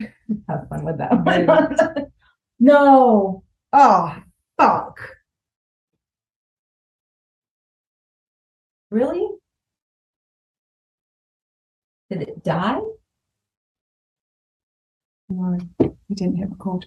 Have fun with that one. no. Oh, fuck. Really? Did it die? No, we didn't hit record.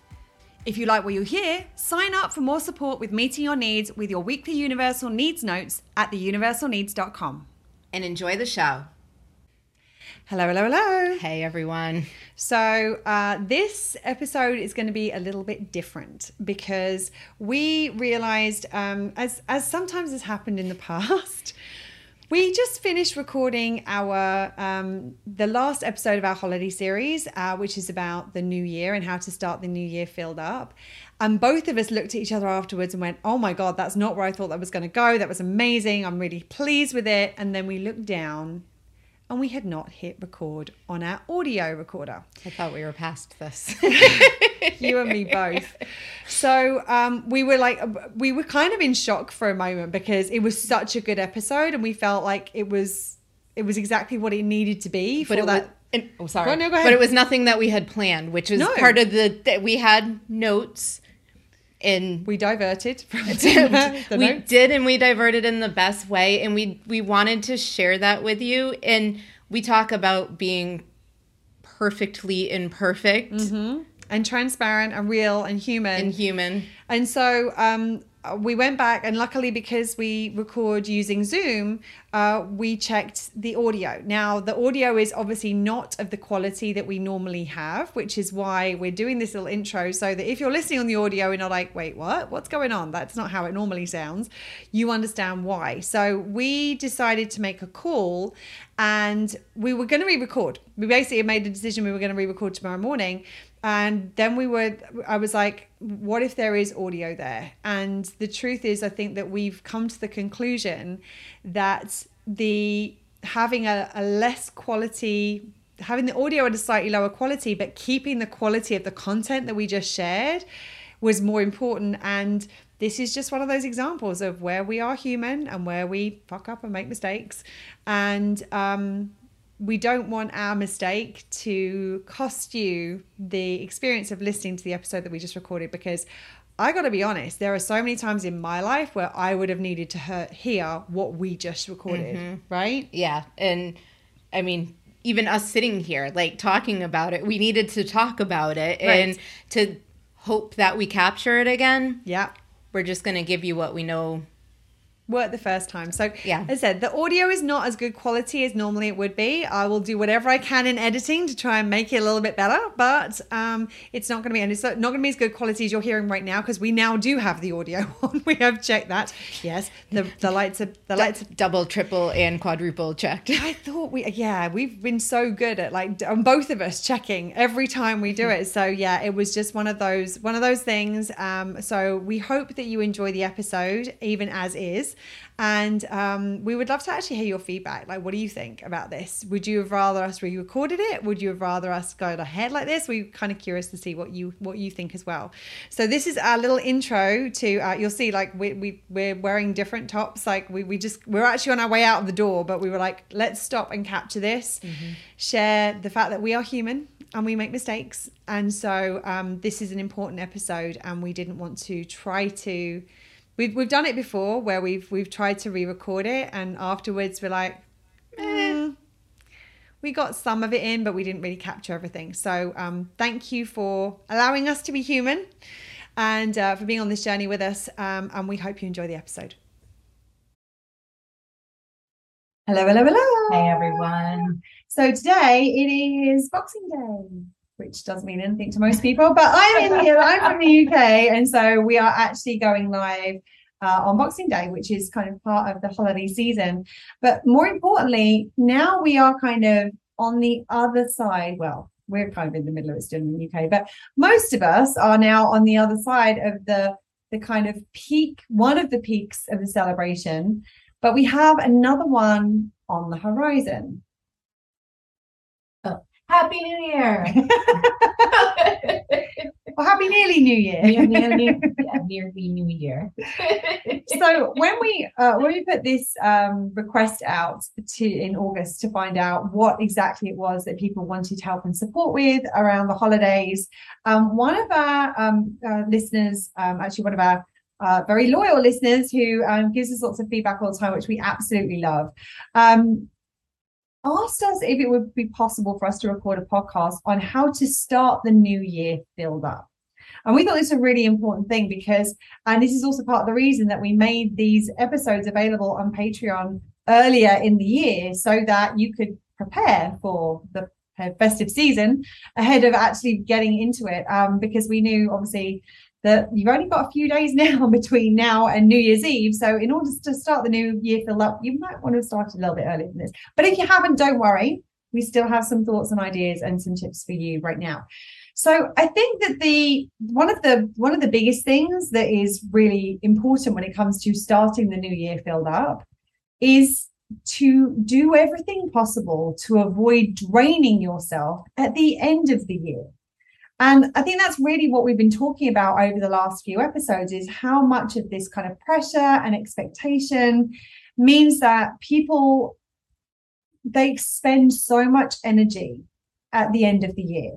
If you like what you hear, sign up for more support with meeting your needs with your weekly Universal Needs notes at theuniversalneeds.com. And enjoy the show. Hello, hello, hello. Hey, everyone. So, uh, this episode is going to be a little bit different because we realized, um, as, as sometimes has happened in the past, we just finished recording our um, the last episode of our holiday series, uh, which is about the new year and how to start the new year filled up. And both of us looked at each other afterwards and went, "Oh my god, that's not where I thought that was going to go. That was amazing. I'm really pleased with it." And then we looked down and we had not hit record on our audio recorder. I thought we were past this. you and me both. So um, we were like, we were kind of in shock for a moment because it was such a good episode, and we felt like it was, it was exactly what it needed to be but for that. Was, and, oh, sorry. Go, no, go ahead. But it was nothing that we had planned, which is No. part of the that we had notes and we diverted from the we notes. did and we diverted in the best way and we we wanted to share that with you and we talk about being perfectly imperfect and transparent and real and human. and human And so um, we went back, and luckily, because we record using Zoom, uh, we checked the audio. Now, the audio is obviously not of the quality that we normally have, which is why we're doing this little intro so that if you're listening on the audio and you're like, wait, what? What's going on? That's not how it normally sounds, you understand why. So we decided to make a call and we were going to re record. We basically made the decision we were going to re record tomorrow morning. And then we were, I was like, what if there is audio there? And the truth is, I think that we've come to the conclusion that the having a, a less quality, having the audio at a slightly lower quality, but keeping the quality of the content that we just shared was more important. And this is just one of those examples of where we are human and where we fuck up and make mistakes. And, um, we don't want our mistake to cost you the experience of listening to the episode that we just recorded because I got to be honest, there are so many times in my life where I would have needed to he- hear what we just recorded, mm-hmm. right? yeah and i mean even us sitting here like talking about it we needed to talk about it and to hope that we capture it again Yeah. we're just going to give you what we know Worked the first time. So, Yeah. as I said, the audio is not as good quality as normally it would be. I will do whatever I can in editing to try and make it a little bit better, but um, it's not going to be, and it's not going to be as good quality as you're hearing right now because we now do have the audio on. we have checked that. Yes, the the lights are the lights. Are, double triple and quadruple checked I thought we, yeah, we've been so good at like on both of us checking every time we do it. So yeah, it was just one of those one of those things. Um, so we hope that you enjoy the episode even as is, and um, we would love to actually hear your feedback. Like, what do you think about this? Would you have rather us re-recorded it? Would you have rather us go ahead like this? We're kind of curious to see what you what you think as well. So this is our little intro to. Uh, you'll see, like we we we're wearing different tops. Like we we just we're actually on our way out of the door, but we were like, let's stop and capture this, share the fact that we are human and we make mistakes, and so um, this is an important episode, and we didn't want to try to. We've, we've done it before where we've we've tried to re-record it and afterwards we're like "Mm, we got some of it in but we didn't really capture everything so um, thank you for allowing us to be human and uh, for being on this journey with us um, and we hope you enjoy the episode hello hello hello Hey everyone. So today it is Boxing Day. Which doesn't mean anything to most people, but I'm in here, I'm from the UK. And so we are actually going live uh, on Boxing Day, which is kind of part of the holiday season. But more importantly, now we are kind of on the other side. Well, we're kind of in the middle of it still in the UK, but most of us are now on the other side of the the kind of peak, one of the peaks of the celebration. But we have another one on the horizon. Happy New Year. Well, happy nearly New Year. near, near, near, yeah, nearly New Year. so when we uh, when we put this um, request out to in August to find out what exactly it was that people wanted help and support with around the holidays, um, one of our um, uh, listeners, um, actually one of our uh, very loyal listeners who um, gives us lots of feedback all the time, which we absolutely love, um, asked us if it would be possible for us to record a podcast on how to start the new year filled up. And we thought this was a really important thing because, and this is also part of the reason that we made these episodes available on Patreon earlier in the year so that you could prepare for the festive season ahead of actually getting into it. Um, because we knew obviously that you've only got a few days now between now and New Year's Eve. So in order to start the new year filled up, you might want to start a little bit earlier than this. But if you haven't, don't worry. We still have some thoughts and ideas and some tips for you right now. So I think that the one of the one of the biggest things that is really important when it comes to starting the new year filled up is to do everything possible to avoid draining yourself at the end of the year. And I think that's really what we've been talking about over the last few episodes is how much of this kind of pressure and expectation means that people they spend so much energy at the end of the year.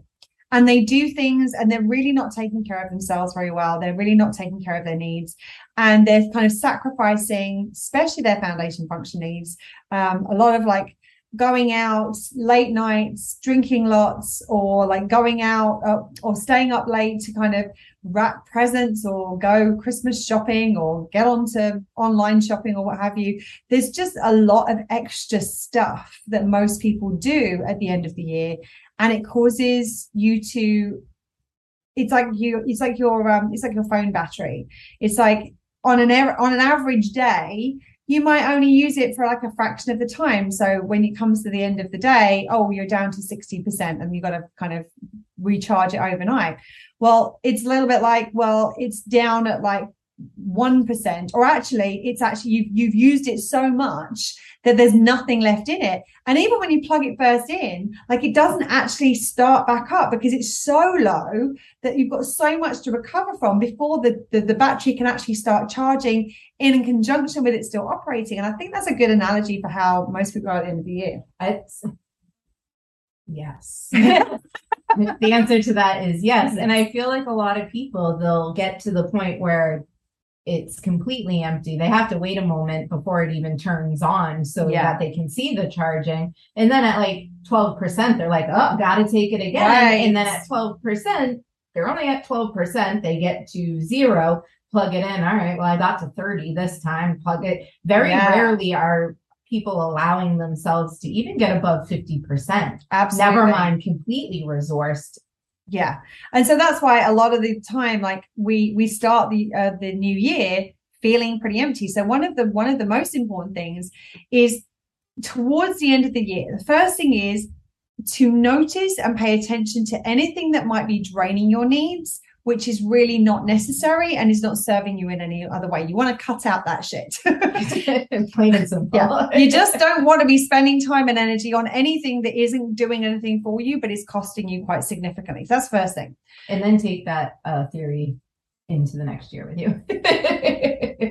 And they do things and they're really not taking care of themselves very well. They're really not taking care of their needs. And they're kind of sacrificing especially their foundation function needs um, a lot of like going out late nights, drinking lots, or like going out uh, or staying up late to kind of wrap presents or go Christmas shopping or get onto online shopping or what have you. There's just a lot of extra stuff that most people do at the end of the year. And it causes you to, it's like you, it's like your, um, it's like your phone battery. It's like on an, on an average day, you might only use it for like a fraction of the time. So when it comes to the end of the day, oh, you're down to 60% and you've got to kind of recharge it overnight. Well, it's a little bit like, well, it's down at like 1% or actually it's actually you've, you've used it so much that there's nothing left in it and even when you plug it first in like it doesn't actually start back up because it's so low that you've got so much to recover from before the, the, the battery can actually start charging in conjunction with it still operating and i think that's a good analogy for how most people are at the end of the year It's, yes. the answer to that is yes. And I feel like a lot of people, they'll get to the point where it's completely empty. They have to wait a moment before it even turns on so Yeah. that they can see the charging. And then at like 12%, they're like, oh, gotta take it again. Right. And then at 12%, they're only at 12%. They get to zero, plug it in. All right, well, I got to 30 this time, plug it. Very Yeah. rarely are people allowing themselves to even get above 50%. absolutely Never mind completely resourced. Yeah. And so that's why a lot of the time like we we start the uh, the new year feeling pretty empty. So one of the one of the most important things is towards the end of the year the first thing is to notice and pay attention to anything that might be draining your needs which is really not necessary and is not serving you in any other way you want to cut out that shit Plain and simple. yeah. You just don't want to be spending time and energy on anything that isn't doing anything for you, but is costing you quite significantly. So that's first thing. and then take that uh, theory into the next year with you.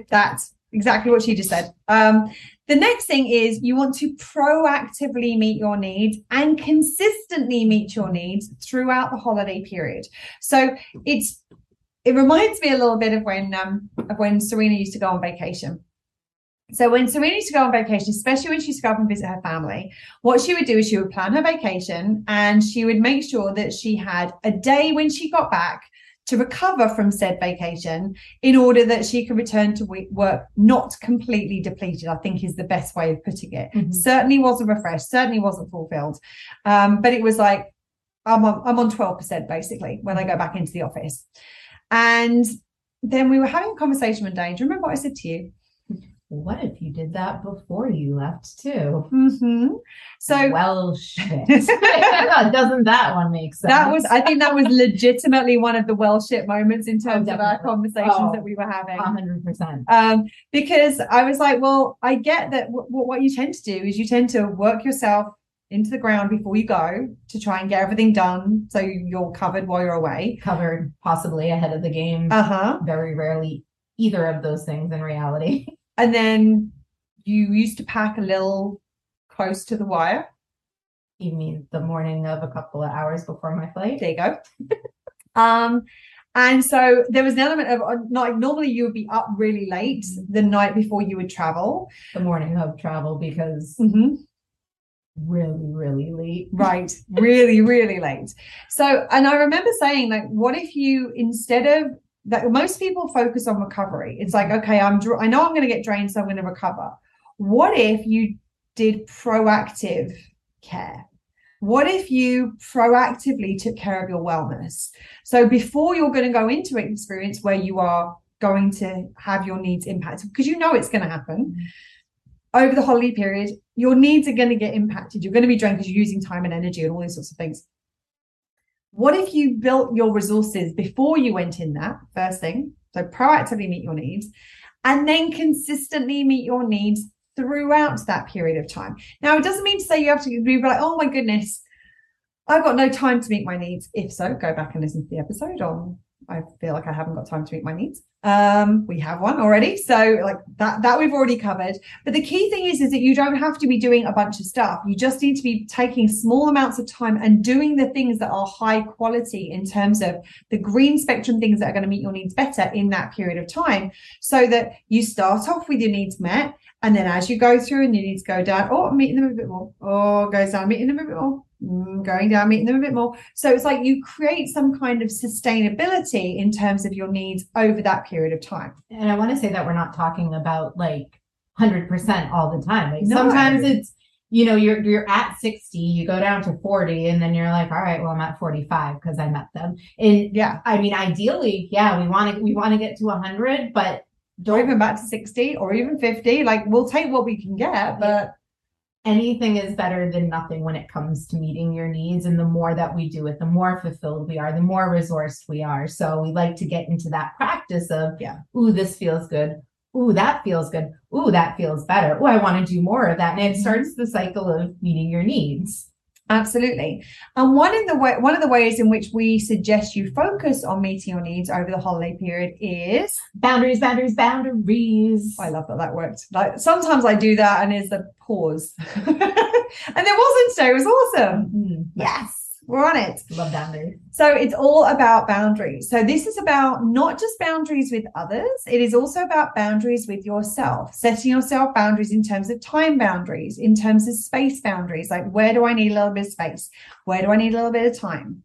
That's exactly what she just said. Um, the next thing is you want to proactively meet your needs and consistently meet your needs throughout the holiday period. So it's it reminds me a little bit of when um of when Serena used to go on vacation. So when Serena used to go on vacation, especially when she used to go up and visit her family, what she would do is she would plan her vacation and she would make sure that she had a day when she got back to recover from said vacation in order that she could return to work not completely depleted, I think is the best way of putting it. Mhm. Certainly wasn't refreshed, certainly wasn't fulfilled. Um, but it was like, I'm on, I'm on 12% basically when I go back into the office. And then we were having a conversation one day. Do you remember what I said to you? What if you did that before you left too? Mm-hmm. So well, shit. Doesn't that one make sense? that was, I think that was legitimately one of the well shit moments in terms of our conversations Oh, that we were having. a hundred percent. um, because I was like, well, I get that w- w- what you tend to do is you tend to work yourself into the ground before you go to try and get everything done so you're covered while you're away. Covered possibly ahead of the game. Uh huh. Very rarely either of those things in reality. And then you used to pack a little close to the wire. You mean the morning of a couple of hours before my flight? There you go. um, and so there was an element of uh, like normally you would be up really late the night before you would travel. The morning of travel because Mhm. really, really late. Right. really, really late. So, and I remember saying, like, what if you, instead of that, most people focus on recovery. It's like, okay, I'm, I know I'm going to get drained, so I'm going to recover. What if you did proactive care? What if you proactively took care of your wellness? So before you're going to go into an experience where you are going to have your needs impacted, because you know it's going to happen mm-hmm. over the holiday period, your needs are going to get impacted. You're going to be drained because you're using time and energy and all these sorts of things. What if you built your resources before you went in that first thing? So proactively meet your needs and then consistently meet your needs throughout that period of time. Now, it doesn't mean to say you have to be like, oh my goodness, I've got no time to meet my needs. If so, go back and listen to the episode on I feel like I haven't got time to meet my needs. Um, we have one already. So like that that we've already covered. But the key thing is, is that you don't have to be doing a bunch of stuff. You just need to be taking small amounts of time and doing the things that are high quality in terms of the green spectrum things that are going to meet your needs better in that period of time. So that you start off with your needs met. And then as you go through and your needs go down, oh, I'm meeting them a bit more. Oh, goes down, meeting them a bit more. Mm, going down, meeting them a bit more. So it's like you create some kind of sustainability in terms of your needs over that period of time. And I want to say that we're not talking about like 100% all the time. Like No. sometimes it's, you know, you're you're at 60, you go down to 40, and then you're like, all right, well, I'm at 45 because I met them. And Yeah. I mean, ideally, yeah, we want to we want to get to 100, but don't even back to 60 or even 50. Like we'll take what we can get, but anything is better than nothing when it comes to meeting your needs. And the more that we do it, the more fulfilled we are, the more resourced we are. So we like to get into that practice of, Yeah. ooh, this feels good. Ooh, that feels good. Ooh, that feels better. Ooh, I want to do more of that. And it mm-hmm. starts the cycle of meeting your needs. Absolutely. And one in the way one of the ways in which we suggest you focus on meeting your needs over the holiday period is Boundaries, boundaries, boundaries. I love that that worked. Like sometimes I do that and it's a pause. and there wasn't so it was awesome. Mhm. Yes, we're on it. Love boundaries. So it's all about boundaries. So this is about not just boundaries with others, it is also about boundaries with yourself, setting yourself boundaries in terms of time boundaries, in terms of space boundaries. Like, where do I need a little bit of space? Where do I need a little bit of time?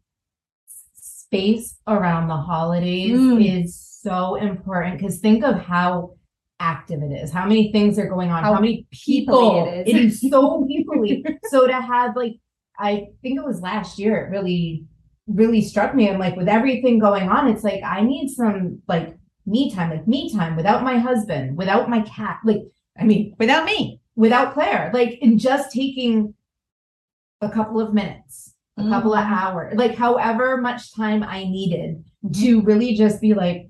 Space around the holidays Mm. is so important because think of how active it is, how many things are going on, How how, many people. it It is. is so peoply. so to have like, I think it was last year, it really, really struck me. I'm like, with everything going on, it's like I need some like me time, like me time without my husband, without my cat. Like, I mean, Without me. without Claire, like in just taking a couple of minutes, a couple of Mhm. hours, like however much time I needed Mm-hmm. to really just be like,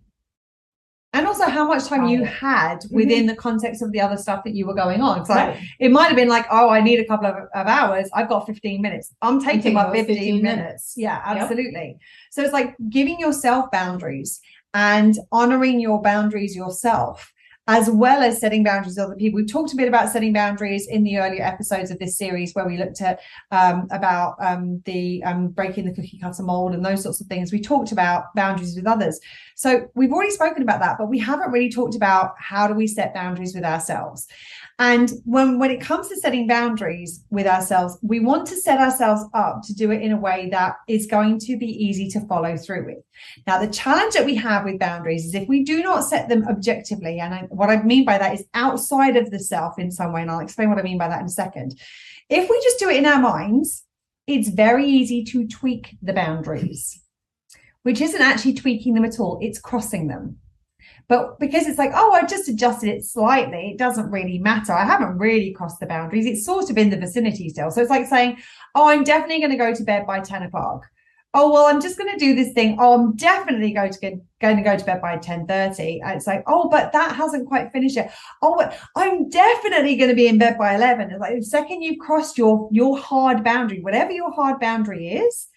And also how much time you had mm-hmm. within the context of the other stuff that you were going on. So right, it might have been like, oh, I need a couple of, of hours. I've got 15 minutes. I'm taking my 15, 15 minutes. minutes. Yeah, Yep. absolutely. So it's like giving yourself boundaries and honoring your boundaries yourself, as well as setting boundaries with other people. We've talked a bit about setting boundaries in the earlier episodes of this series where we looked at um, about um, the um, breaking the cookie cutter mold and those sorts of things. We talked about boundaries with others. So we've already spoken about that, but we haven't really talked about how do we set boundaries with ourselves. And when when it comes to setting boundaries with ourselves, we want to set ourselves up to do it in a way that is going to be easy to follow through with. Now, the challenge that we have with boundaries is if we do not set them objectively, and I, what I mean by that is outside of the self in some way, and I'll explain what I mean by that in a second. If we just do it in our minds, it's very easy to tweak the boundaries, which isn't actually tweaking them at all, it's crossing them. But because it's like, oh, I just adjusted it slightly, it doesn't really matter. I haven't really crossed the boundaries. It's sort of in the vicinity still. So it's like saying, oh, I'm definitely going to go to bed by 10 o'clock. Oh, well, I'm just going to do this thing. Oh, I'm definitely going to get, going to go to bed by 10:30. And it's like, oh, but that hasn't quite finished yet. Oh, but I'm definitely going to be in bed by 11. It's like the second you've crossed your your hard boundary, whatever your hard boundary is,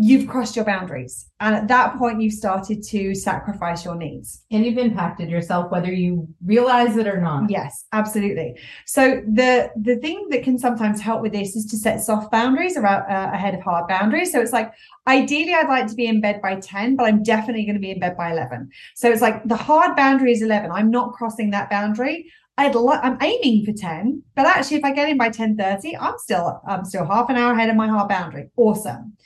you've crossed your boundaries. And at that point, you've started to sacrifice your needs. And you've impacted yourself, whether you realize it or not. Yes, absolutely. So the the thing that can sometimes help with this is to set soft boundaries around uh, ahead of hard boundaries. So it's like ideally I'd like to be in bed by 10, but I'm definitely going to be in bed by 11. So it's like the hard boundary is 11. I'm not crossing that boundary. I'd like I'm aiming for 10, but actually if I get in by 10:30, I'm still I'm still half an hour ahead of my hard boundary. Awesome.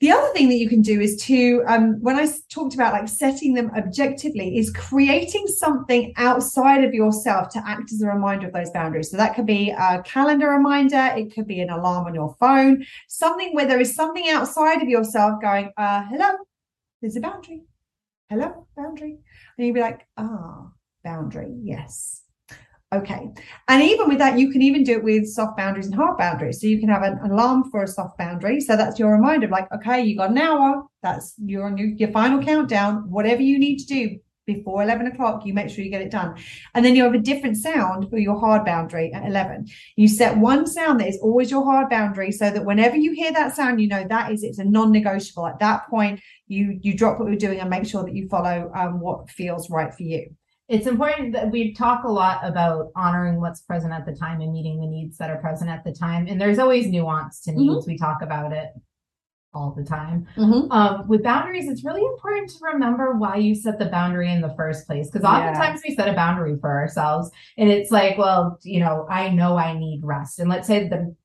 The other thing that you can do is to, um, when I talked about like setting them objectively, is creating something outside of yourself to act as a reminder of those boundaries. So that could be a calendar reminder, it could be an alarm on your phone, something where there is something outside of yourself going, uh, hello, there's a boundary. Hello, boundary. And you'd be like, ah, boundary, yes. Okay. And even with that, you can even do it with soft boundaries and hard boundaries. So you can have an alarm for a soft boundary. So that's your reminder of like, okay, you got an hour. That's your your final countdown. Whatever you need to do before 11 o'clock, you make sure you get it done. And then you have a different sound for your hard boundary at 11. You set one sound that is always your hard boundary so that whenever you hear that sound, you know that is it's a non-negotiable. At that point, you you drop what you're doing and make sure that you follow um, what feels right for you it's important that we talk a lot about honoring what's present at the time and meeting the needs that are present at the time. And there's always nuance to needs. Mm-hmm. We talk about it all the time. Mm-hmm. Um, with boundaries, it's really important to remember why you set the boundary in the first place. Because oftentimes yeah. we set a boundary for ourselves and it's like, well, you know, I know I need rest. And let's say the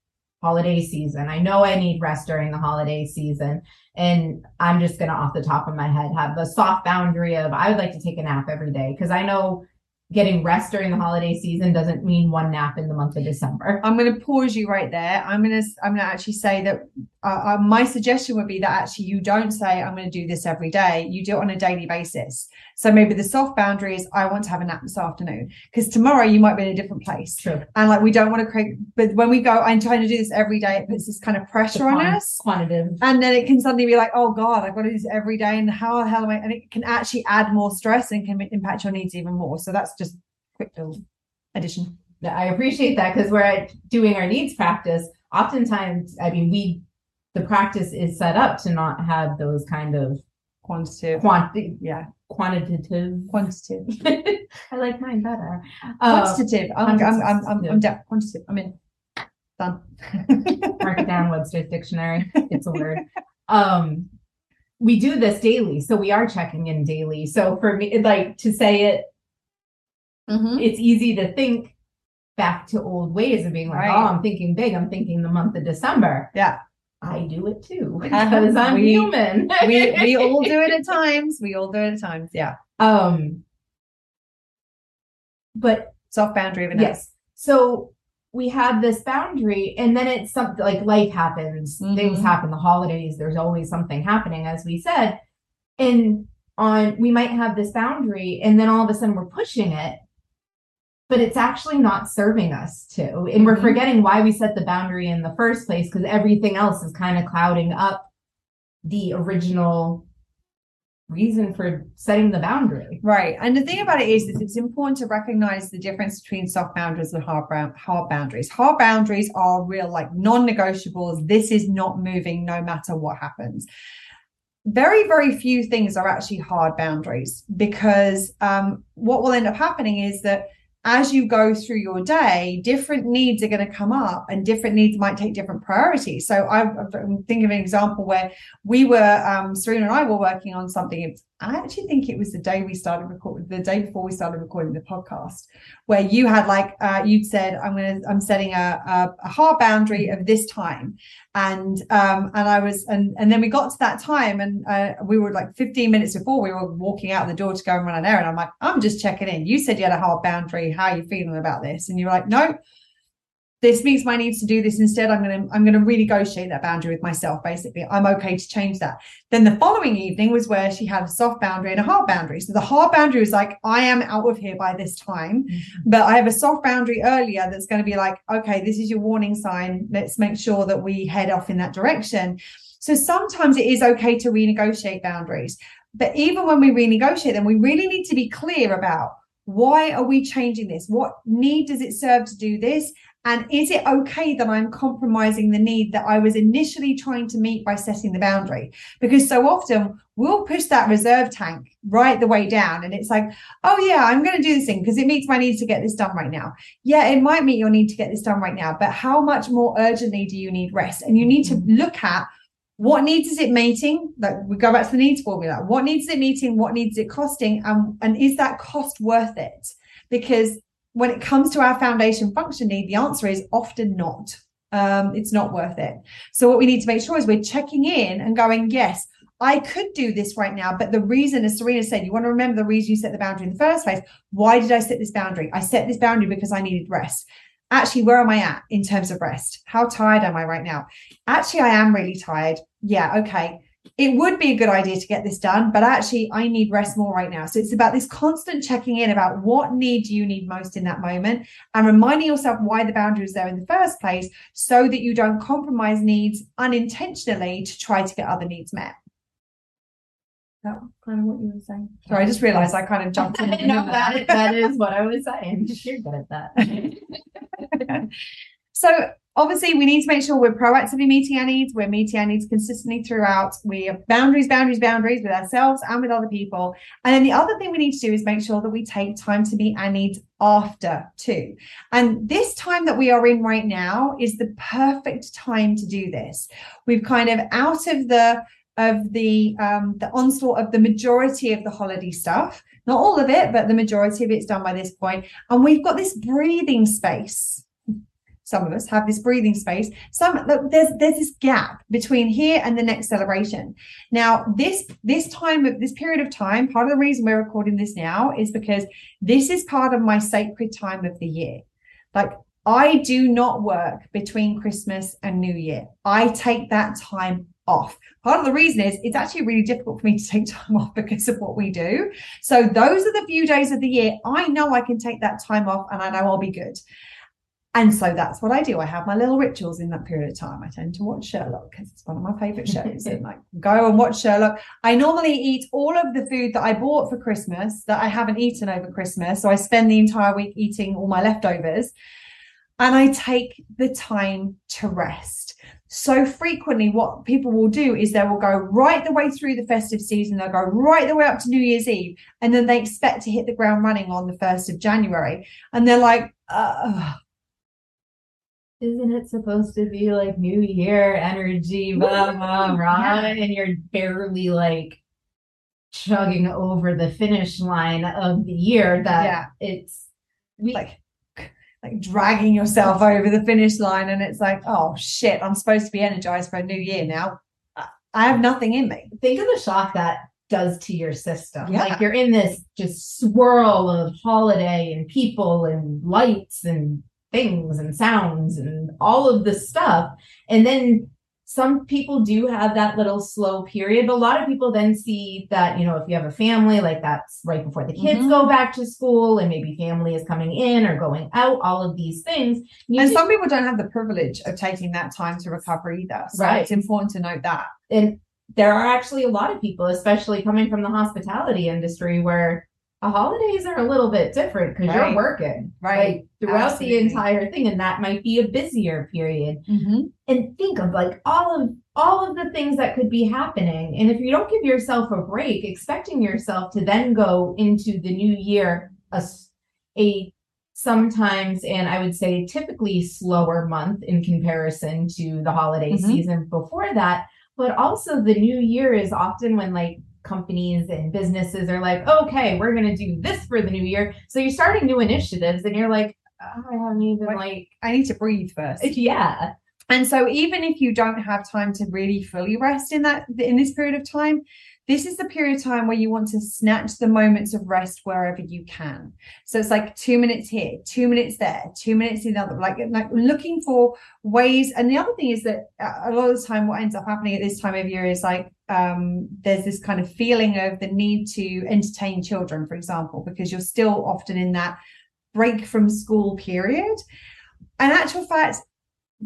holiday season. I know I need rest during the holiday season. And I'm just going to, off the top of my head, have the soft boundary of I would like to take a nap every day because I know getting rest during the holiday season doesn't mean one nap in the month of December. I'm going to pause you right there. I'm going to I'm going to actually say that uh, uh, my suggestion would be that actually you don't say I'm going to do this every day. You do it on a daily basis. So maybe the soft boundary is I want to have a nap this afternoon because tomorrow you might be in a different place. True. And like we don't want to create, but when we go, I'm trying to do this every day, it puts this kind of pressure on us. Quantitative. And then it can suddenly be like, oh God, I've got to do this every day. And how the hell am I? And it can actually add more stress and can impact your needs even more. So that's just quick little addition. I appreciate that because we're doing our needs practice. Oftentimes, I mean, we the practice is set up to not have those kind of quantitative. quantity yeah. quantitative. Quantitative. I like mine better. Quantitative. Uh, I'm, I'm, I'm, I'm, I'm down quantitative i'm in done. Mark it down webster's dictionary. It's a word. Um we do this daily so we are checking in daily. So for me like to say it mm-hmm. it's easy to think back to old ways of being like right. oh i'm thinking big i'm thinking the month of december. Yeah I do it too because I'm we, human. we we all do it at times. We all do it at times. Yeah. Um. But soft boundary of yes. So we have this boundary, and then it's something like life happens. Mm-hmm. Things happen. The holidays. There's always something happening, as we said. And on we might have this boundary, and then all of a sudden we're pushing it but it's actually not serving us to. And we're mm-hmm. forgetting why we set the boundary in the first place because everything else is kind of clouding up the original reason for setting the boundary. Right. And the thing about it is it's important to recognize the difference between soft boundaries and hard, hard boundaries. Hard boundaries are real, like non negotiables. This is not moving no matter what happens very very few things are actually hard boundaries because um, what will end up happening is that as you go through your day, different needs are going to come up and different needs might take different priorities. So I, am thinking of an example where we were, um, Serena and I were working on something. I actually think it was the day we started recording, the day before we started recording the podcast, where you had like uh, you'd said, "I'm gonna, I'm setting a, a, a hard boundary of this time," and um, and I was, and and then we got to that time, and uh, we were like 15 minutes before we were walking out the door to go and run an errand. I'm like, "I'm just checking in." You said you had a hard boundary. How are you feeling about this? And you were like, "No." This meets my needs to do this instead. I'm going to i'm going to renegotiate that boundary with myself basically. I'm okay to change that. Then the following evening was where she had a soft boundary and a hard boundary. So the hard boundary was like i am out of here by this time mm-hmm. but i have a soft boundary earlier that's going to be like okay this is your warning sign. Let's make sure that we head off in that direction. So sometimes it is okay to renegotiate boundaries but even when we renegotiate them we really need to be clear about why are we changing this what need does it serve to do this and is it okay that I'm compromising the need that I was initially trying to meet by setting the boundary? Because so often we'll push that reserve tank right the way down. And it's like, oh, yeah, I'm going to do this thing because it meets my needs to get this done right now. Yeah, it might meet your need to get this done right now. But how much more urgently do you need rest? And you need to mm. look at what needs is it meeting? Like we go back to the needs formula. What needs is it meeting? What needs it costing? And, and is that cost worth it? Because when it comes to our foundation function need, the answer is often not. Um, it's not worth it. So what we need to make sure is we're checking in and going, yes, I could do this right now, but the reason, as Serena said, you want to remember the reason you set the boundary in the first place. Why did I set this boundary? I set this boundary because I needed rest. Actually, where am I at in terms of rest? How tired am I right now? Actually, I am really tired. Yeah, okay it would be a good idea to get this done, but actually, I need rest more right now. So it's about this constant checking in about what need you need most in that moment and reminding yourself why the boundary is there in the first place so that you don't compromise needs unintentionally to try to get other needs met. That kind of what you were saying. Sorry, I just realized I kind of jumped in. no, that, that is what I was saying. You're good at that. so obviously we need to make sure we're proactively meeting our needs we're meeting our needs consistently throughout we have boundaries boundaries boundaries with ourselves and with other people and then the other thing we need to do is make sure that we take time to meet our needs after too and this time that we are in right now is the perfect time to do this we've kind of out of the of the um the onslaught of the majority of the holiday stuff. Not all of it but the majority of it's done by this point. And we've got this breathing space. Some of us have this breathing space. Some there's there's this gap between here and the next celebration. Now this this time of this period of time part of the reason we're recording this now is because this is part of my sacred time of the year. Like i do not work between christmas and new year. I take that time off. Part of the reason is it's actually really difficult for me to take time off because of what we do. So those are the few days of the year I know I can take that time off and I know I'll be good. And so that's what I do. I have my little rituals in that period of time. I tend to watch Sherlock because it's one of my favorite shows and like go and watch Sherlock. I normally eat all of the food that I bought for Christmas that I haven't eaten over Christmas. So I spend the entire week eating all my leftovers and I take the time to rest. So frequently, what people will do is they will go right the way through the festive season, they'll go right the way up to New Year's Eve, and then they expect to hit the ground running on the 1st of January. And they're like, uh, isn't it supposed to be like New Year energy, blah blah blah, and you're barely like chugging over the finish line of the year that yeah. it's we, like like dragging yourself over the finish line and it's like oh shit i'm supposed to be energized for a new year now i have nothing in me think of the shock that does to your system yeah. like you're in this just swirl of holiday and people and lights and things and sounds and all of this stuff. And then some people do have that little slow period, but a lot of people then see that, you know, if you have a family, like that's right before the kids mm-hmm. go back to school and maybe family is coming in or going out, all of these things. and some people don't have the privilege of taking that time to recover either. So right. it's important to note that. And there are actually a lot of people, especially coming from the hospitality industry, where holidays are a little bit different because right. you're working right like, throughout Absolutely. the entire thing and that might be a busier period mm-hmm. and think of like all of all of the things that could be happening and if you don't give yourself a break expecting yourself to then go into the new year a, a sometimes and i would say typically slower month in comparison to the holiday mm-hmm. season before that but also the new year is often when like companies and businesses are like, okay, we're going to do this for the new year. So you're starting new initiatives and you're like, oh, I haven't even like, I need to breathe first. Yeah. and so even if you don't have time to really fully rest in that in this period of time this is the period of time where you want to snatch the moments of rest wherever you can. So it's like two minutes here, two minutes there, two minutes in the other, like, like looking for ways. And the other thing is that a lot of the time, what ends up happening at this time of year is like um, there's this kind of feeling of the need to entertain children, for example, because you're still often in that break from school period. And actual fact,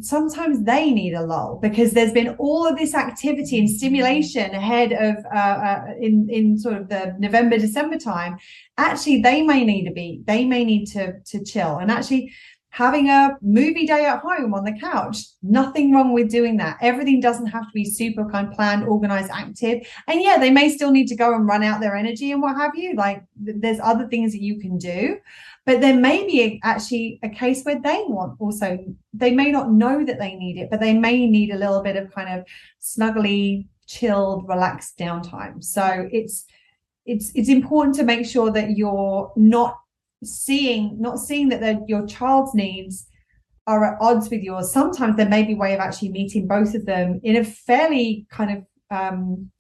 sometimes they need a lull because there's been all of this activity and stimulation ahead of uh, uh, in in sort of the November December time. Actually, they may need a beat. They may need to to chill. And actually, having a movie day at home on the couch, nothing wrong with doing that. Everything doesn't have to be super kind of planned, organized, active. And yeah, they may still need to go and run out their energy and what have you. Like there's other things that you can do. But there may be actually a case where they want also, they may not know that they need it, but they may need a little bit of kind of snuggly, chilled, relaxed downtime. So it's it's it's important to make sure that you're not seeing not seeing that your child's needs are at odds with yours. Sometimes there may be a way of actually meeting both of them in a fairly kind of um,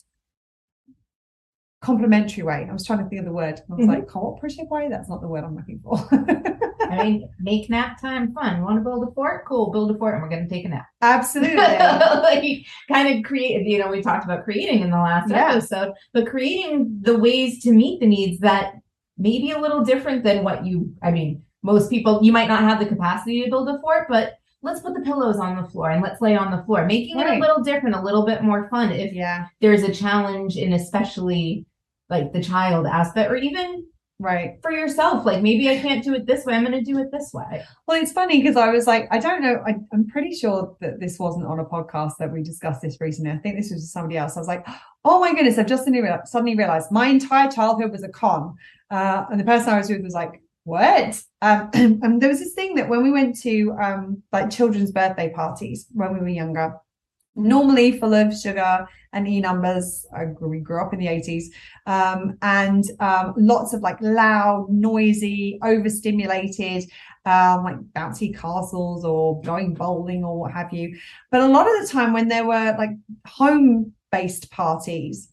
complementary way. I was trying to think of the word. I was mm-hmm. like, cooperative way? That's not the word I'm looking for. I mean, make nap time fun. Want to build a fort? Cool, build a fort and we're going to take a nap. Absolutely. like, kind of create, you know, we talked about creating in the last yeah. episode, but creating the ways to meet the needs that may be a little different than what you, I mean, most people, you might not have the capacity to build a fort, but let's put the pillows on the floor and let's lay on the floor, making right. it a little different, a little bit more fun. If yeah. there's a challenge in especially like the child aspect or even right. For yourself like maybe i can't do it this way i'm going to do it this way. Well it's funny because i was like i don't know I, am pretty sure that this wasn't on a podcast that we discussed this recently. I think this was somebody else. I was like oh my goodness i've just suddenly realized my entire childhood was a con. Uh, and the person i was with was like what? Um, and there was this thing that when we went to um, like children's birthday parties when we were younger normally full of sugar and E numbers. We grew up in the 80s. Um, and um, lots of like loud, noisy, overstimulated, um, like bouncy castles or going bowling or what have you. But a lot of the time when there were like home based parties,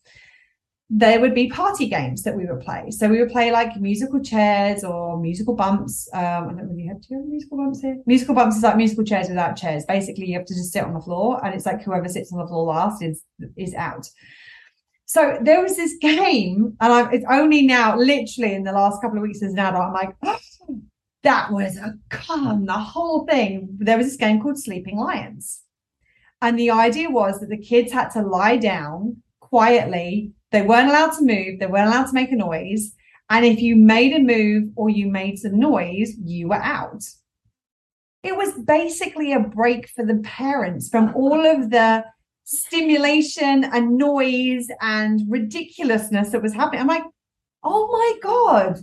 there would be party games that we would play. So we would play like musical chairs or musical bumps. Um, I don't really have, you have musical bumps here? Musical bumps is like musical chairs without chairs. Basically, you have to just sit on the floor, and it's like whoever sits on the floor last is is out. So there was this game, and I, it's only now, literally in the last couple of weeks as an adult, I'm like, oh, that was a con. The whole thing. There was this game called Sleeping Lions, and the idea was that the kids had to lie down quietly they weren't allowed to move, they weren't allowed to make a noise. And if you made a move or you made some noise, you were out. It was basically a break for the parents from all of the stimulation and noise and ridiculousness that was happening. I'm like, oh my God,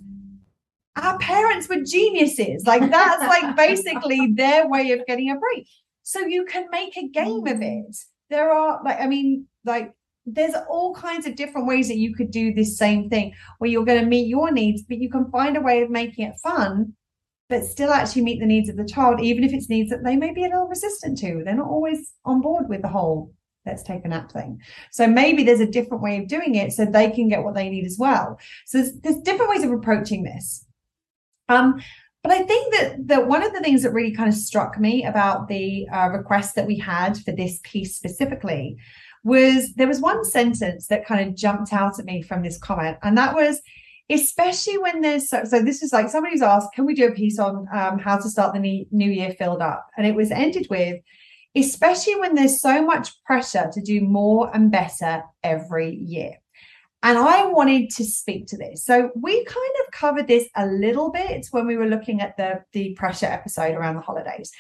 our parents were geniuses. Like, that's like basically their way of getting a break. So you can make a game of it. There are, like, I mean, like, there's all kinds of different ways that you could do this same thing where you're going to meet your needs, but you can find a way of making it fun, but still actually meet the needs of the child, even if it's needs that they may be a little resistant to. They're not always on board with the whole let's take a nap thing. So maybe there's a different way of doing it so they can get what they need as well. So there's, there's different ways of approaching this. Um, but I think that that one of the things that really kind of struck me about the uh, request that we had for this piece specifically was there was one sentence that kind of jumped out at me from this comment, and that was especially when there's so, so this is like somebody's asked, can we do a piece on um, how to start the new year filled up? And it was ended with, especially when there's so much pressure to do more and better every year. And I wanted to speak to this. So we kind of covered this a little bit when we were looking at the, the pressure episode around the holidays.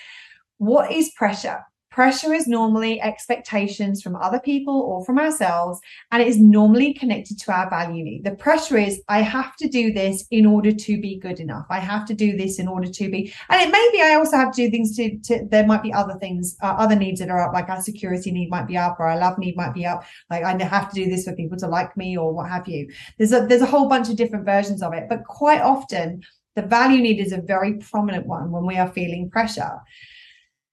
What is pressure? Pressure is normally expectations from other people or from ourselves, and it is normally connected to our value need. The pressure is, I have to do this in order to be good enough. I have to do this in order to be, and it may be I also have to do things to, to there might be other things, uh, other needs that are up, like our security need might be up or our love need might be up. Like I have to do this for people to like me or what have you. There's a, there's a whole bunch of different versions of it, but quite often the value need is a very prominent one when we are feeling pressure.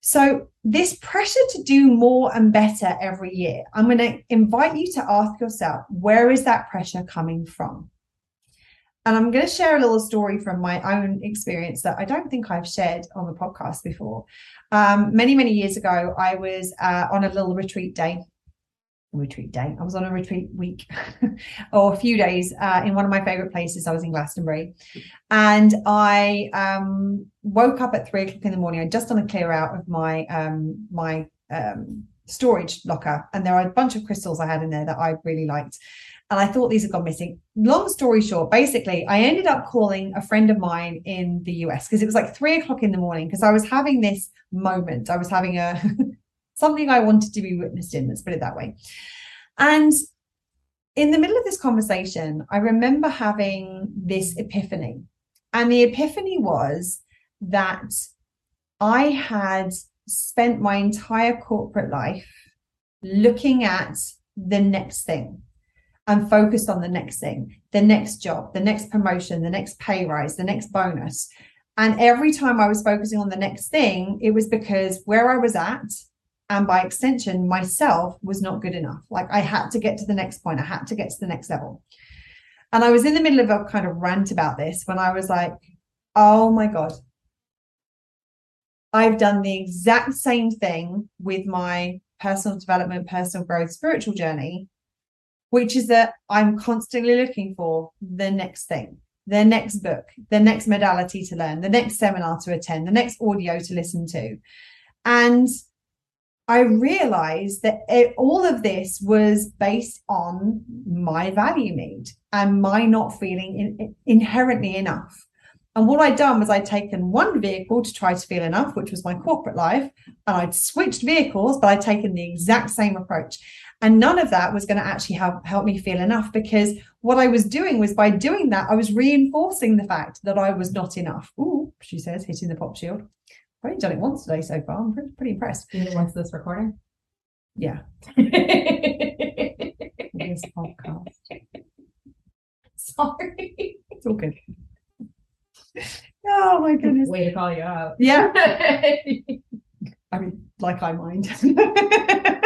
So, this pressure to do more and better every year, I'm going to invite you to ask yourself where is that pressure coming from? And I'm going to share a little story from my own experience that I don't think I've shared on the podcast before. Um, many, many years ago, I was uh, on a little retreat day. Retreat day. I was on a retreat week or a few days uh, in one of my favorite places. I was in Glastonbury, and I um, woke up at three o'clock in the morning. I'd just done a clear out of my um, my um, storage locker, and there are a bunch of crystals I had in there that I really liked and I thought these had gone missing. Long story short, basically, I ended up calling a friend of mine in the US because it was like three o'clock in the morning because I was having this moment. I was having a something I wanted to be witnessed in, let's put it that way. And in the middle of this conversation, I remember having this epiphany. And the epiphany was that I had spent my entire corporate life looking at the next thing and focused on the next thing, the next job, the next promotion, the next pay rise, the next bonus. And every time I was focusing on the next thing, it was because where I was at, and by extension, myself was not good enough. Like I had to get to the next point, I had to get to the next level. And I was in the middle of a kind of rant about this when I was like, oh my God, I've done the exact same thing with my personal development, personal growth, spiritual journey which is that I'm constantly looking for the next thing, the next book, the next modality to learn, the next seminar to attend, the next audio to listen to. And I realized that it, all of this was based on my value need and my not feeling in, inherently enough. And what I'd done was I'd taken one vehicle to try to feel enough, which was my corporate life, and I'd switched vehicles, but I'd taken the exact same approach. And none of that was going to actually help help me feel enough because what I was doing was by doing that, I was reinforcing the fact that I was not enough. Ooh, she says, hitting the pop shield. I've only done it once today so far. I'm pretty, pretty impressed. It once this recording? Yeah. this podcast. Sorry. It's all good. Oh my goodness. Way to call you out. Yeah. I mean, like I mind.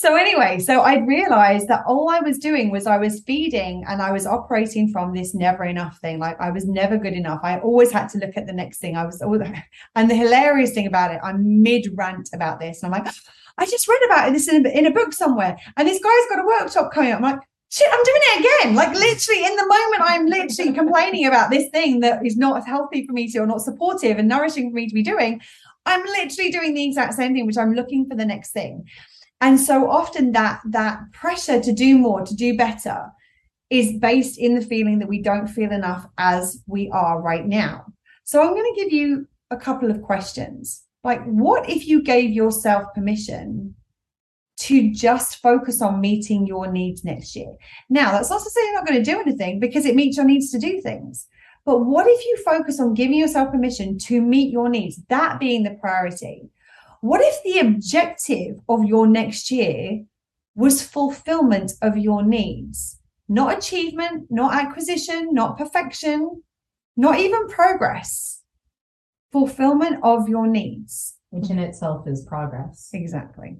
so anyway, so I realized that all I was doing was I was feeding and I was operating from this never enough thing. Like I was never good enough. I always had to look at the next thing. I was, and the hilarious thing about it, I'm mid rant about this, and I'm like, I just read about this in a, in a book somewhere, and this guy's got a workshop coming up. I'm like, shit, I'm doing it again. Like literally in the moment, I'm literally complaining about this thing that is not healthy for me to, or not supportive and nourishing for me to be doing. I'm literally doing the exact same thing, which I'm looking for the next thing. And so often that that pressure to do more, to do better, is based in the feeling that we don't feel enough as we are right now. So I'm going to give you a couple of questions. Like, what if you gave yourself permission to just focus on meeting your needs next year? Now, that's not to say you're not going to do anything because it meets your needs to do things. But what if you focus on giving yourself permission to meet your needs, that being the priority? What if the objective of your next year was fulfillment of your needs? Not achievement, not acquisition, not perfection, not even progress. Fulfillment of your needs. Which in itself is progress. Exactly.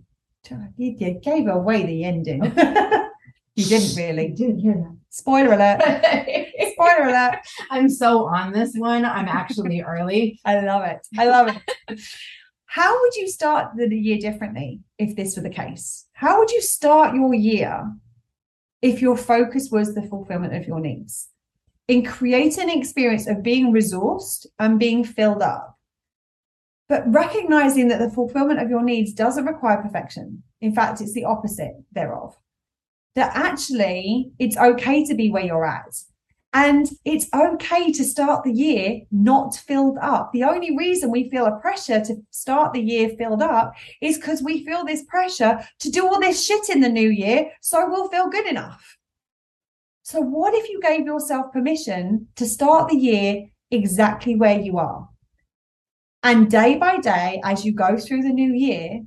You, you gave away the ending. Oh. you didn't really. You didn't hear that. Spoiler alert. Spoiler alert. I'm so on this one. I'm actually early. I love it. I love it. How would you start the year differently if this were the case? How would you start your year if your focus was the fulfillment of your needs? In creating an experience of being resourced and being filled up, but recognizing that the fulfillment of your needs doesn't require perfection. In fact, it's the opposite thereof. That actually it's okay to be where you're at and it's okay to start the year not filled up. The only reason we feel a pressure to start the year filled up is because we feel this pressure to do all this shit in the new year so we'll feel good enough. So, what if you gave yourself permission to start the year exactly where you are? And day by day, as you go through the new year,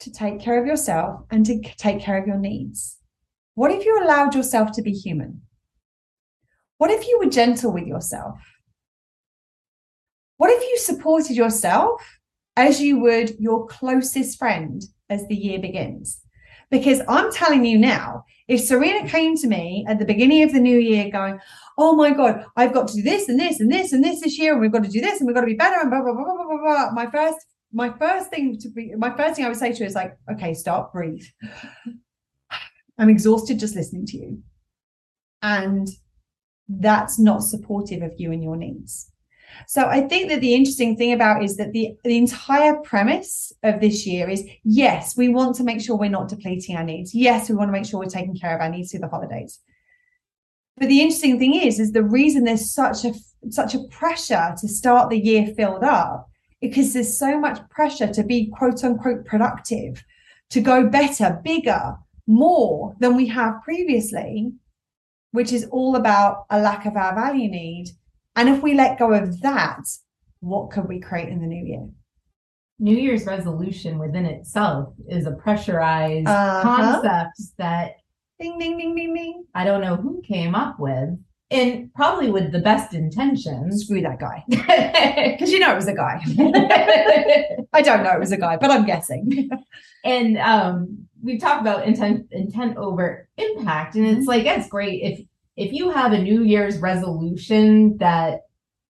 to take care of yourself and to take care of your needs. What if you allowed yourself to be human? What if you were gentle with yourself? What if you supported yourself as you would your closest friend as the year begins? Because I'm telling you now, if Serena came to me at the beginning of the new year going, Oh my God, I've got to do this and this and this and this this year, and we've got to do this and we've got to be better and blah, blah, blah, blah, blah, blah. My first, my first thing to be, my first thing I would say to her is like, okay, stop, breathe. I'm exhausted just listening to you. And that's not supportive of you and your needs. So I think that the interesting thing about is that the, the entire premise of this year is yes, we want to make sure we're not depleting our needs. Yes, we want to make sure we're taking care of our needs through the holidays. But the interesting thing is, is the reason there's such a such a pressure to start the year filled up because there's so much pressure to be quote unquote productive, to go better, bigger, more than we have previously, which is all about a lack of our value need and if we let go of that, what could we create in the new year? New Year's resolution within itself is a pressurized Uh-huh. concept that Ding, ding, ding, ding, ding. I don't know who came up with, and probably with the best intentions. Screw that guy. Because you know it was a guy. I don't know it was a guy, but I'm guessing. And um, we've talked about intent intent over impact, and it's mm-hmm. like it's great if if you have a New Year's resolution that,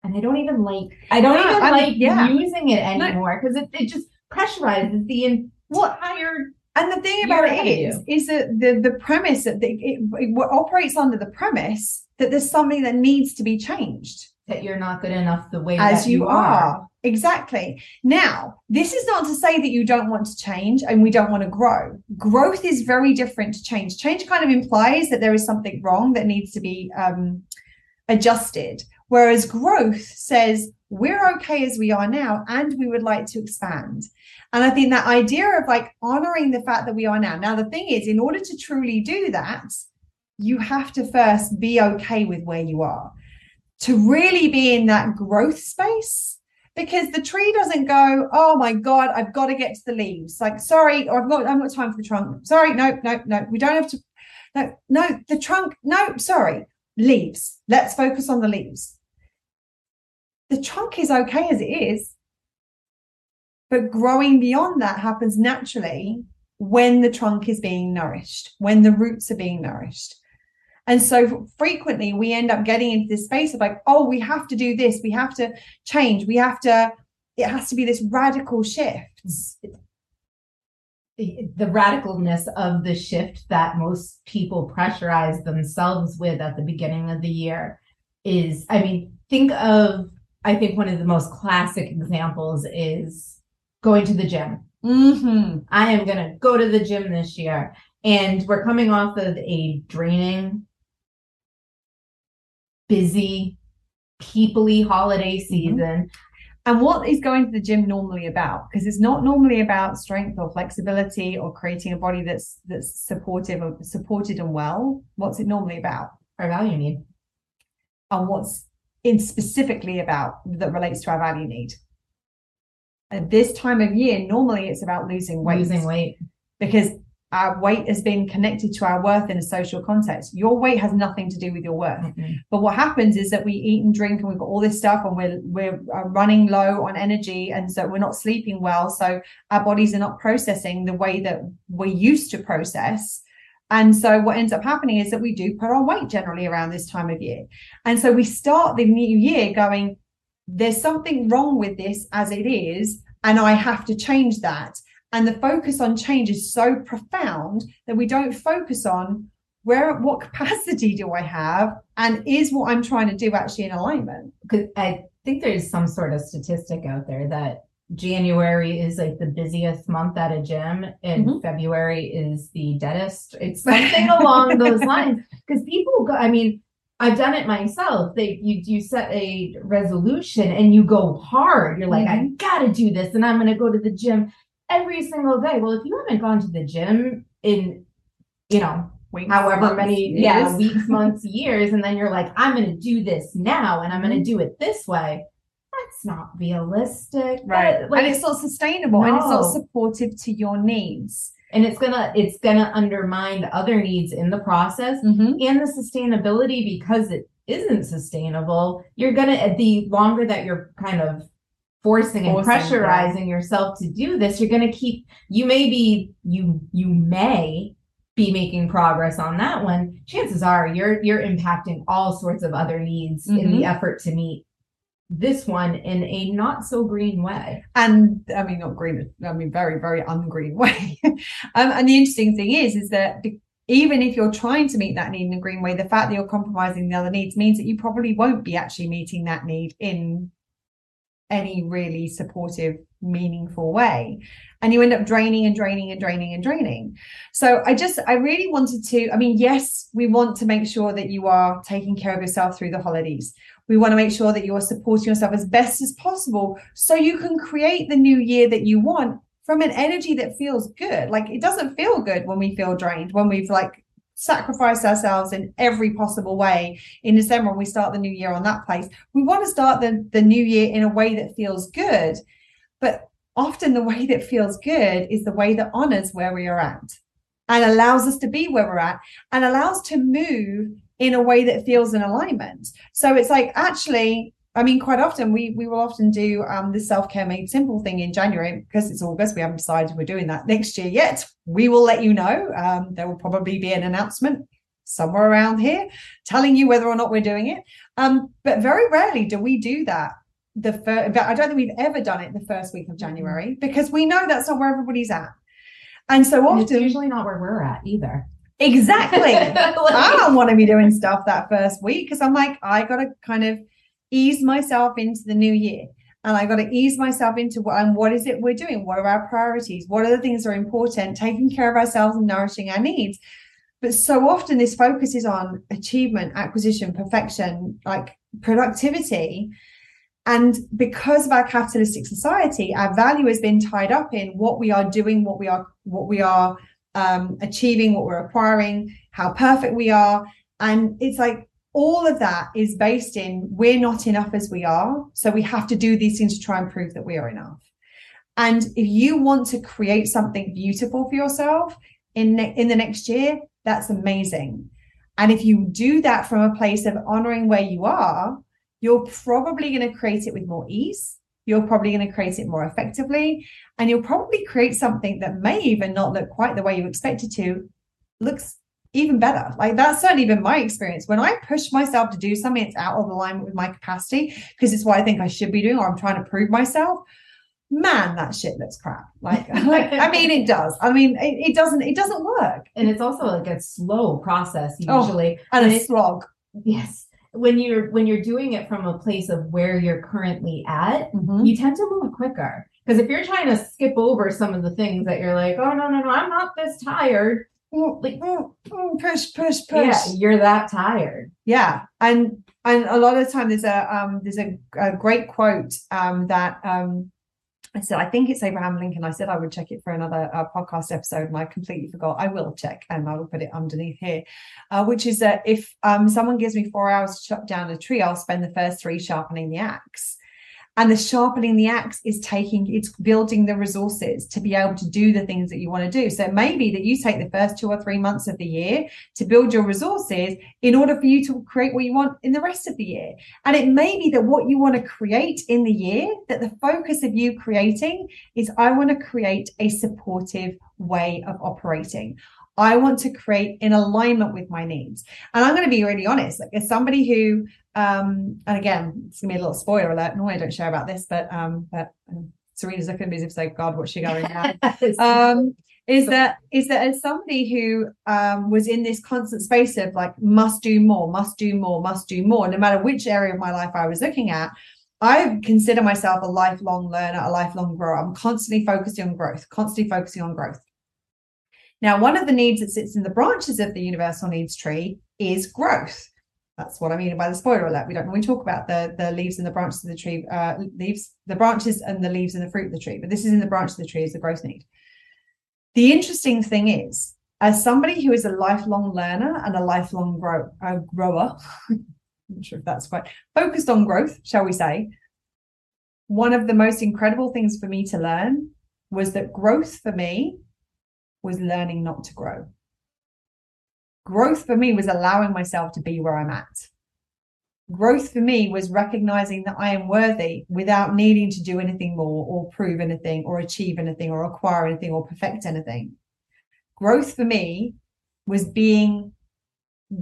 and I don't even like I don't Yeah, even I mean, like yeah. using it anymore because it, it just pressurizes the entire And the thing about it is, is that the, the premise that the, it, it operates under the premise that there's something that needs to be changed. that you're not good enough the way as that you are. Exactly. Now, this is not to say that you don't want to change and we don't want to grow. Growth is very different to change. Change kind of implies that there is something wrong that needs to be um, adjusted, whereas growth says we're okay as we are now and we would like to expand. And I think that idea of like honoring the fact that we are now. Now, the thing is, in order to truly do that, you have to first be okay with where you are to really be in that growth space because the tree doesn't go oh my god i've got to get to the leaves. Like sorry or i've got i've got time for the trunk. Sorry no no no we don't have to no no the trunk no sorry leaves let's focus on the leaves. The trunk is okay as it is but growing beyond that happens naturally when the trunk is being nourished when the roots are being nourished and so frequently we end up getting into this space of like, oh, we have to do this, we have to change, we have to, it has to be this radical shift. the, the radicalness of the shift that most people pressurize themselves with at the beginning of the year is i mean think of i think one of the most classic examples is going to the gym Mm-hmm. i am going to go to the gym this year and we're coming off of a draining busy peoply holiday mm-hmm. season And what is going to the gym normally about? Because it's not normally about strength or flexibility or creating a body that's that's supportive or supported and well. What's it normally about? our value need And what's in specifically about that relates to our value need? At this time of year, normally it's about losing weight. losing weight because our weight has been connected to our worth in a social context. Your weight has nothing to do with your worth. Mm-mm. But what happens is that we eat and drink and we've got all this stuff and we're we're uh, running low on energy and so we're not sleeping well. So our bodies are not processing the way that we're used to process. And so what ends up happening is that we do put on weight generally around this time of year. And so we start the new year going, there's something wrong with this as it is, and I have to change that. And the focus on change is so profound that we don't focus on where what capacity do I have and is what I'm trying to do actually in alignment? because I think there's some sort of statistic out there that January is like the busiest month at a gym and Mhm. February is the deadest. It's something along those lines because people go, I mean, I've done it myself. They you you set a resolution and you go hard. You're like, I gotta do this, and I'm gonna go to the gym every single day. Well, if you haven't gone to the gym in, you know, Weeks, however months, many yeah weeks months years and then you're like i'm going to do this now and i'm going Mm-hmm. to do it this way that's not realistic. Right. That- like, and it's not sustainable and it's not supportive to your needs. And it's gonna it's gonna undermine the other needs in the process Mhm. and the sustainability because it isn't sustainable. You're gonna the longer that you're kind of forcing and Forcing, pressurizing yourself to do this, you're going to keep, you may be, you, you may be making progress on that one. Chances are you're, you're impacting all sorts of other needs in Mm-hmm. the effort to meet this one in a not so green way. and I mean not green, I mean very very ungreen way. um, and the interesting thing is, is that be- even if you're trying to meet that need in a green way, the fact that you're compromising the other needs means that you probably won't be actually meeting that need in any really supportive, meaningful way. And you end up draining and draining and draining and draining. So I just, I really wanted to, I mean, yes, we want to make sure that you are taking care of yourself through the holidays. We want to make sure that you are supporting yourself as best as possible so you can create the new year that you want from an energy that feels good. Like it doesn't feel good when we feel drained, when we've like sacrificed ourselves in every possible way in December when we start the new year on that place. We want to start the, the new year in a way that feels good. But often the way that feels good is the way that honors where we are at and allows us to be where we're at and allows to move in a way that feels in alignment. So it's like actually, I mean, quite often we we will often do um the self-care made simple thing in January because it's August. We haven't decided we're doing that next year yet. We will let you know. Um, there will probably be an announcement somewhere around here telling you whether or not we're doing it. Um, but very rarely do we do that the first, I don't think we've ever done it the first week of January because we know that's not where everybody's at. And so And it's often usually not where we're at either. exactly I don't want to be doing stuff that first week because I'm like, I got to kind of ease myself into the new year. And I got to ease myself into what and what is it we're doing? What are our priorities? What are the things that are important? Taking care of ourselves and nourishing our needs. But so often this focus is on achievement, acquisition, perfection, like productivity. And because of our capitalistic society, our value has been tied up in what we are doing, what we are, what we are um, achieving, what we're acquiring, how perfect we are. And it's like all of that is based in we're not enough as we are. So we have to do these things to try and prove that we are enough. And if you want to create something beautiful for yourself in, ne- in the next year, that's amazing. And if you do that from a place of honoring where you are, you're probably going to create it with more ease. You're probably going to create it more effectively. And you'll probably create something that may even not look quite the way you expect it to, looks even better. Like that's certainly been my experience. When I push myself to do something, it's out of alignment with my capacity because it's what I think I should be doing or I'm trying to prove myself. Man, that shit looks crap. Like, like I mean, it does. I mean, it, it doesn't. It doesn't work. and it's also like a slow process Oh, usually. And And a it- slog. Yes. When you're when you're doing it from a place of where you're currently at, Mhm. you tend to move quicker. Because if you're trying to skip over some of the things that you're like, oh no, no, no, I'm not this tired. Like, Mm, mm, push, push, push. yeah, you're that tired. yeah and and a lot of the time there's a um there's a, a great quote um that um I said I think it's Abraham Lincoln I said I would check it for another uh, podcast episode and I completely forgot I will check and I will put it underneath here uh, which is that if um someone gives me four hours to chop down a tree I'll spend the first three sharpening the axe and the sharpening the axe is taking it's building the resources to be able to do the things that you want to do so maybe that you take the first two or three months of the year to build your resources in order for you to create what you want in the rest of the year. And it may be that what you want to create in the year, that the focus of you creating is I want to create a supportive way of operating. I want to create in alignment with my needs. And I'm going to be really honest, like as somebody who um and again it's gonna be a little spoiler alert. No, I don't share about this, but um but um, Serena's looking at me as if to say, God, what's she going now? um is that is that as somebody who um was in this constant space of like must do more must do more must do more no matter which area of my life i was looking at i consider myself a lifelong learner a lifelong grower i'm constantly focusing on growth constantly focusing on growth now one of the needs that sits in the branches of the universal needs tree is growth that's what I mean by the spoiler alert. We don't when we talk about the the leaves and the branches of the tree, uh, leaves, the branches and the leaves and the fruit of the tree. But this is in the branch of the tree is the growth need. The interesting thing is, as somebody who is a lifelong learner and a lifelong grow, grower, I'm sure if that's quite focused on growth, shall we say, one of the most incredible things for me to learn was that growth for me was learning not to grow. Growth for me was allowing myself to be where I'm at. Growth for me was recognizing that I am worthy without needing to do anything more or prove anything or achieve anything or acquire anything or perfect anything. Growth for me was being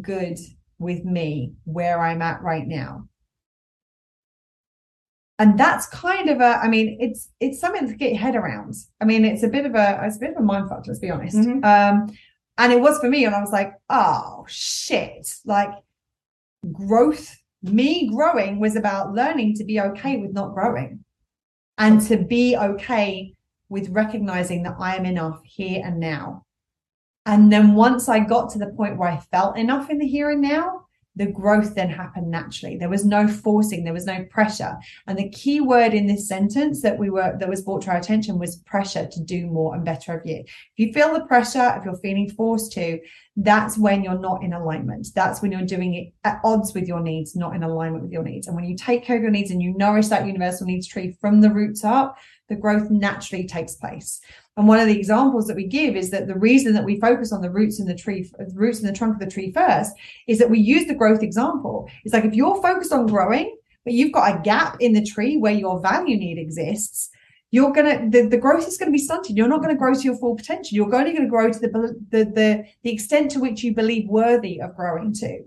good with me where I'm at right now. And that's kind of a, I mean, it's it's something to get your head around. I mean, it's a bit of a it's a bit of a mind fuck, let's be honest. Mhm. Um, and it was for me, and I was like, oh shit, like growth, me growing was about learning to be okay with not growing and to be okay with recognizing that I am enough here and now. And then once I got to the point where I felt enough in the here and now, the growth then happened naturally. There was no forcing, there was no pressure. And the key word in this sentence that we were that was brought to our attention was pressure to do more and better of you. If you feel the pressure, if you're feeling forced to, that's when you're not in alignment. That's when you're doing it at odds with your needs, not in alignment with your needs. And when you take care of your needs and you nourish that universal needs tree from the roots up, the growth naturally takes place. And one of the examples that we give is that the reason that we focus on the roots in the tree, the roots in the trunk of the tree first, is that we use the growth example. It's like if you're focused on growing, but you've got a gap in the tree where your value need exists, you're gonna the, the growth is going to be stunted. You're not going to grow to your full potential. You're only going to grow to the, the the the extent to which you believe worthy of growing to.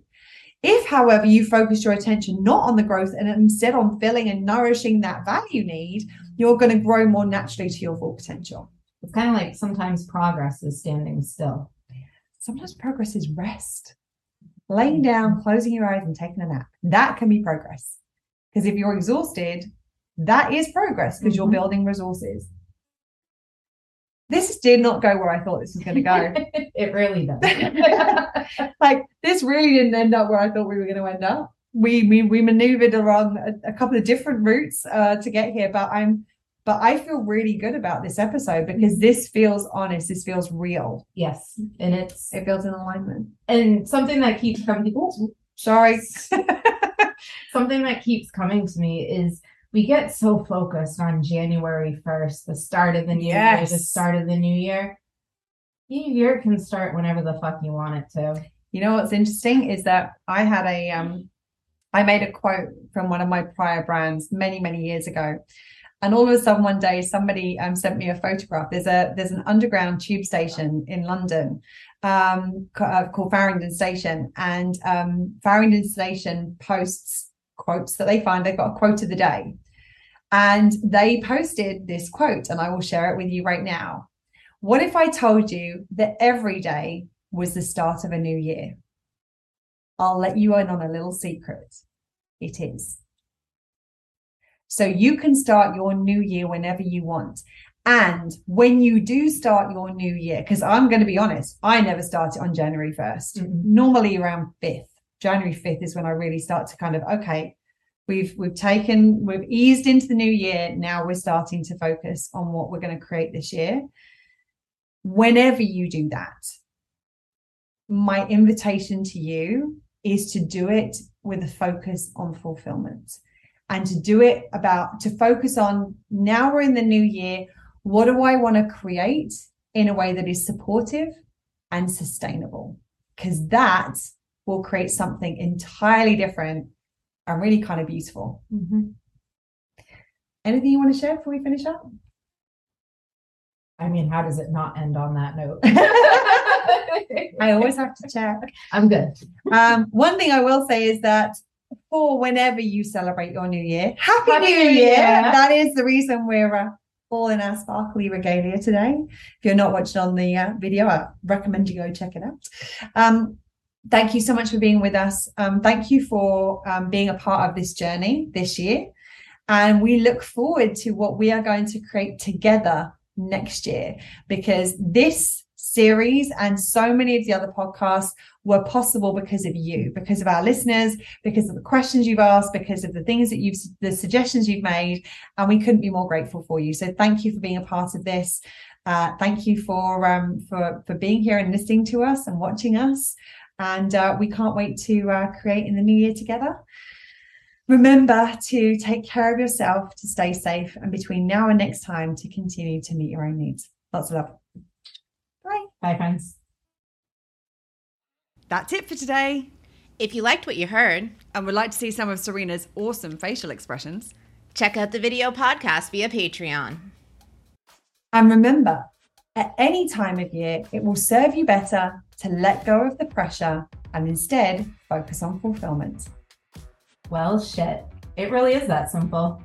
If, however, you focus your attention not on the growth and instead on filling and nourishing that value need, you're going to grow more naturally to your full potential. It's kind of like sometimes progress is standing still. Sometimes progress is rest, laying down, closing your eyes, and taking a nap. That can be progress. Because if you're exhausted, that is progress because you're Mhm. building resources. This did not go where I thought this was going to go. it really does. like this really didn't end up where I thought we were going to end up. We we we maneuvered along a, a couple of different routes uh, to get here, but I'm but I feel really good about this episode because this feels honest. This feels real. yes, and it's It feels in alignment. and something that keeps coming. ooh, Sorry. something that keeps coming to me is we get so focused on January 1st, the start of the new year, the start of the new year. New year can start whenever the fuck you want it to. You know what's interesting is that I had a um I made a quote from one of my prior brands many many years ago. And all of a sudden one day somebody um sent me a photograph. There's a there's an underground tube station in London um uh, called Farringdon Station and um Farringdon Station posts quotes that they find they've got a quote of the day. And they posted this quote and I will share it with you right now. What if I told you that every day was the start of a new year. I'll let you in on a little secret. It is. So you can start your new year whenever you want. And when you do start your new year, because I'm going to be honest, I never start it on January 1st. Mhm. Normally around 5th. January 5th is when I really start to kind of, okay, we've we've taken, we've eased into the new year. Now we're starting to focus on what we're going to create this year. Whenever you do that, my invitation to you is to do it with a focus on fulfillment and to do it about to focus on now we're in the new year what do i want to create in a way that is supportive and sustainable? Because that will create something entirely different and really kind of beautiful. Anything you want to share before we finish up? I mean, how does it not end on that note? i always have to check. I'm good. Um, one thing I will say is that for whenever you celebrate your new year, happy, Happy new New year. Year. That is the reason we're uh, all in our sparkly regalia today. If you're not watching on the uh, video, I recommend you go check it out. Um, thank you so much for being with us. Um, thank you for um, being a part of this journey this year. And we look forward to what we are going to create together next year because this series and so many of the other podcasts were possible because of you, because of our listeners, because of the questions you've asked, because of the things that you've, the suggestions you've made. And we couldn't be more grateful for you. So thank you for being a part of this. Uh, thank you for, um, for, for being here and listening to us and watching us. And uh, we can't wait to uh, create in the new year together. Remember to take care of yourself, to stay safe, and between now and next time, to continue to meet your own needs. Lots of love. Bye. Bye, friends. That's it for today. If you liked what you heard, and would like to see some of Serena's awesome facial expressions, check out the video podcast via Patreon. And remember, at any time of year, it will serve you better to let go of the pressure and instead focus on fulfillment. Well, shit. It really is that simple.